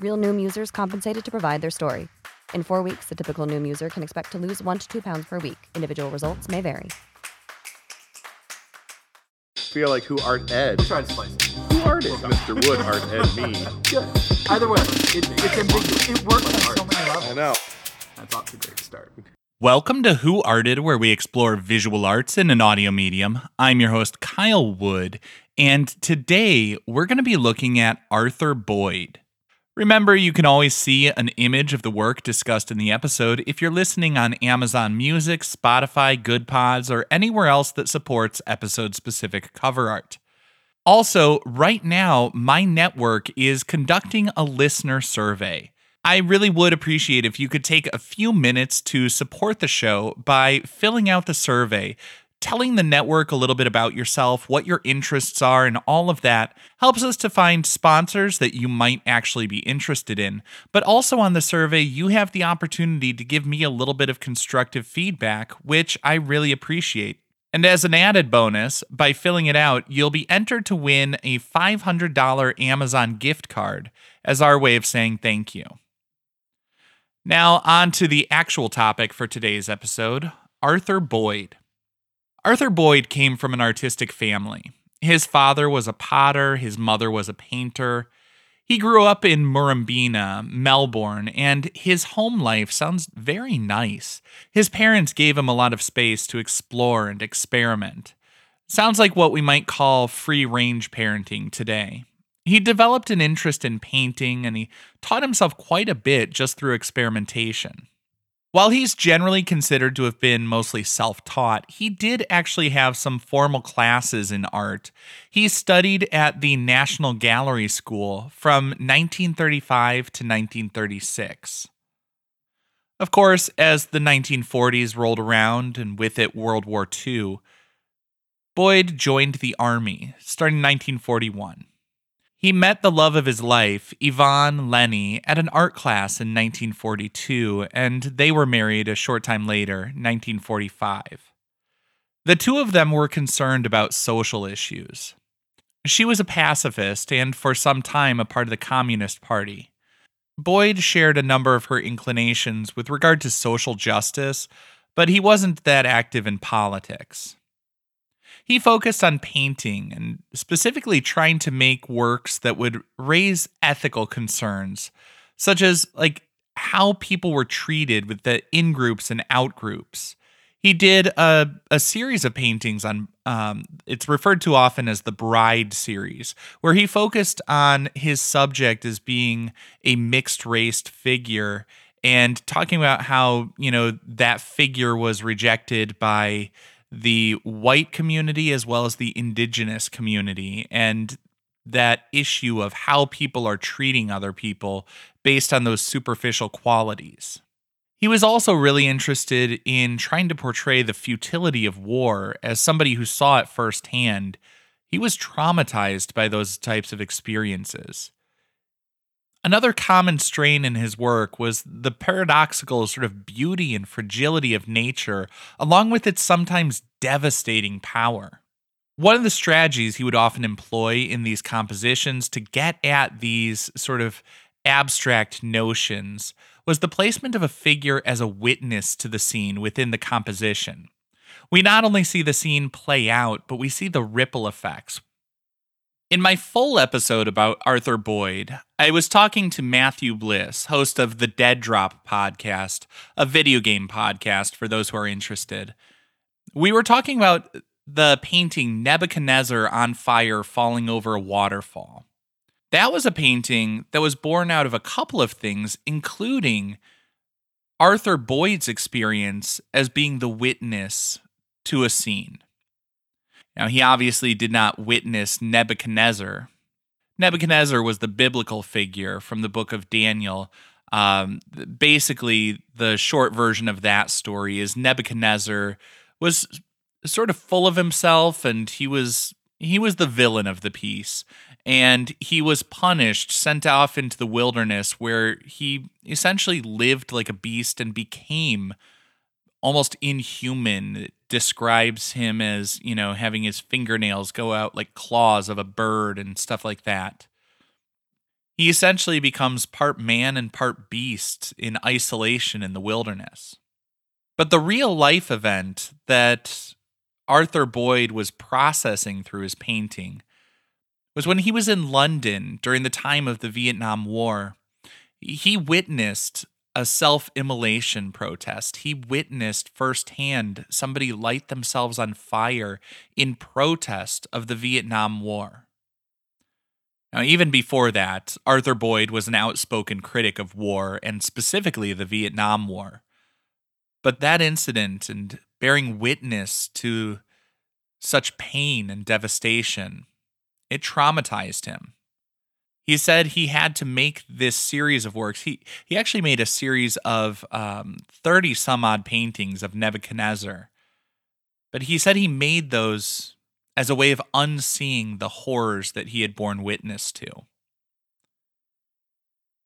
Real Noom users compensated to provide their story. In four weeks, the typical Noom user can expect to lose one to two pounds per week. Individual results may vary. feel like who art Ed. Try to slice it. Who art it? Mr. Wood art Ed me. Good. Either way, it, it's ambiguous. It works on so many levels. I know. That's off to a great start. Welcome to Who Arted, where we explore visual arts in an audio medium. I'm your host, Kyle Wood, and today we're going to be looking at Arthur Boyd. Remember, you can always see an image of the work discussed in the episode if you're listening on Amazon Music, Spotify, Good Pods, or anywhere else that supports episode specific cover art. Also, right now, my network is conducting a listener survey. I really would appreciate if you could take a few minutes to support the show by filling out the survey telling the network a little bit about yourself, what your interests are, and all of that helps us to find sponsors that you might actually be interested in. But also on the survey, you have the opportunity to give me a little bit of constructive feedback, which I really appreciate. And as an added bonus, by filling it out, you'll be entered to win a $500 Amazon gift card as our way of saying thank you. Now, on to the actual topic for today's episode Arthur Boyd. Arthur Boyd came from an artistic family. His father was a potter, his mother was a painter. He grew up in Murrumbeena, Melbourne, and his home life sounds very nice. His parents gave him a lot of space to explore and experiment. Sounds like what we might call free range parenting today. He developed an interest in painting and he taught himself quite a bit just through experimentation. While he's generally considered to have been mostly self taught, he did actually have some formal classes in art. He studied at the National Gallery School from 1935 to 1936. Of course, as the 1940s rolled around and with it World War II, Boyd joined the Army starting in 1941. He met the love of his life, Yvonne Lennie, at an art class in 1942, and they were married a short time later, 1945. The two of them were concerned about social issues. She was a pacifist and for some time a part of the Communist Party. Boyd shared a number of her inclinations with regard to social justice, but he wasn't that active in politics. He focused on painting and specifically trying to make works that would raise ethical concerns, such as like how people were treated with the in groups and out groups. He did a, a series of paintings on, um, it's referred to often as the Bride series, where he focused on his subject as being a mixed race figure and talking about how, you know, that figure was rejected by the white community as well as the indigenous community and that issue of how people are treating other people based on those superficial qualities. He was also really interested in trying to portray the futility of war as somebody who saw it firsthand. He was traumatized by those types of experiences. Another common strain in his work was the paradoxical sort of beauty and fragility of nature, along with its sometimes devastating power. One of the strategies he would often employ in these compositions to get at these sort of abstract notions was the placement of a figure as a witness to the scene within the composition. We not only see the scene play out, but we see the ripple effects, In my full episode about Arthur Boyd, I was talking to Matthew Bliss, host of the Dead Drop podcast, a video game podcast for those who are interested. We were talking about the painting Nebuchadnezzar on Fire Falling Over a Waterfall. That was a painting that was born out of a couple of things, including Arthur Boyd's experience as being the witness to a scene. Now, he obviously did not witness Nebuchadnezzar. Nebuchadnezzar was the biblical figure from the book of Daniel. Um, basically, the short version of that story is Nebuchadnezzar was sort of full of himself, and he was he was the villain of the piece, and he was punished, sent off into the wilderness, where he essentially lived like a beast and became almost inhuman. Describes him as, you know, having his fingernails go out like claws of a bird and stuff like that. He essentially becomes part man and part beast in isolation in the wilderness. But the real life event that Arthur Boyd was processing through his painting was when he was in London during the time of the Vietnam War. He witnessed a self immolation protest. He witnessed firsthand somebody light themselves on fire in protest of the Vietnam War. Now, even before that, Arthur Boyd was an outspoken critic of war and specifically the Vietnam War. But that incident and bearing witness to such pain and devastation, it traumatized him. He said he had to make this series of works. He he actually made a series of um, thirty some odd paintings of Nebuchadnezzar, but he said he made those as a way of unseeing the horrors that he had borne witness to.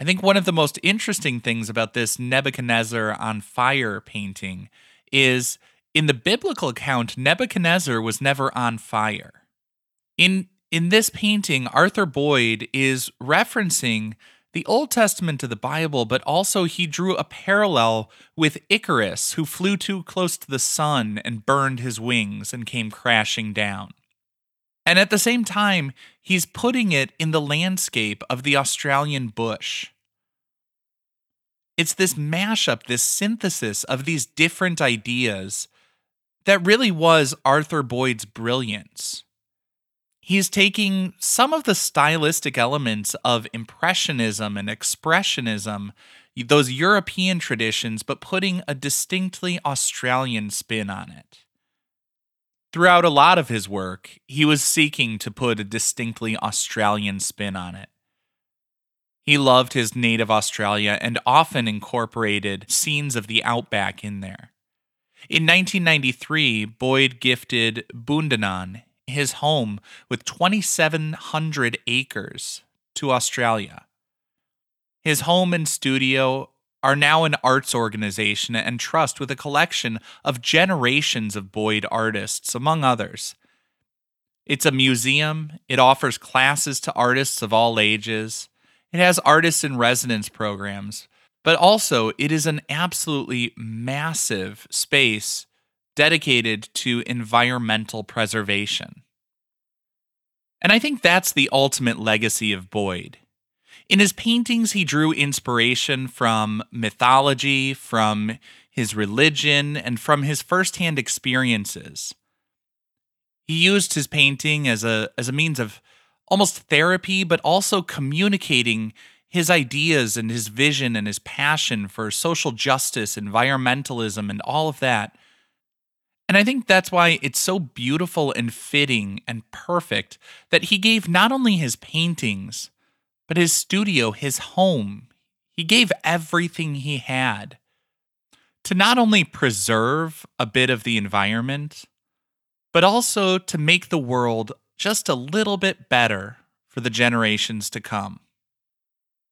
I think one of the most interesting things about this Nebuchadnezzar on fire painting is in the biblical account, Nebuchadnezzar was never on fire. In in this painting, Arthur Boyd is referencing the Old Testament to the Bible, but also he drew a parallel with Icarus, who flew too close to the sun and burned his wings and came crashing down. And at the same time, he's putting it in the landscape of the Australian bush. It's this mashup, this synthesis of these different ideas that really was Arthur Boyd's brilliance he's taking some of the stylistic elements of Impressionism and Expressionism, those European traditions, but putting a distinctly Australian spin on it. Throughout a lot of his work, he was seeking to put a distinctly Australian spin on it. He loved his native Australia and often incorporated scenes of the outback in there. In 1993, Boyd gifted Bundanon, his home with 2,700 acres to Australia. His home and studio are now an arts organization and trust with a collection of generations of Boyd artists, among others. It's a museum, it offers classes to artists of all ages, it has artists in residence programs, but also it is an absolutely massive space dedicated to environmental preservation. And I think that's the ultimate legacy of Boyd. In his paintings, he drew inspiration from mythology, from his religion, and from his firsthand experiences. He used his painting as a, as a means of almost therapy, but also communicating his ideas and his vision and his passion for social justice, environmentalism, and all of that and I think that's why it's so beautiful and fitting and perfect that he gave not only his paintings, but his studio, his home. He gave everything he had to not only preserve a bit of the environment, but also to make the world just a little bit better for the generations to come.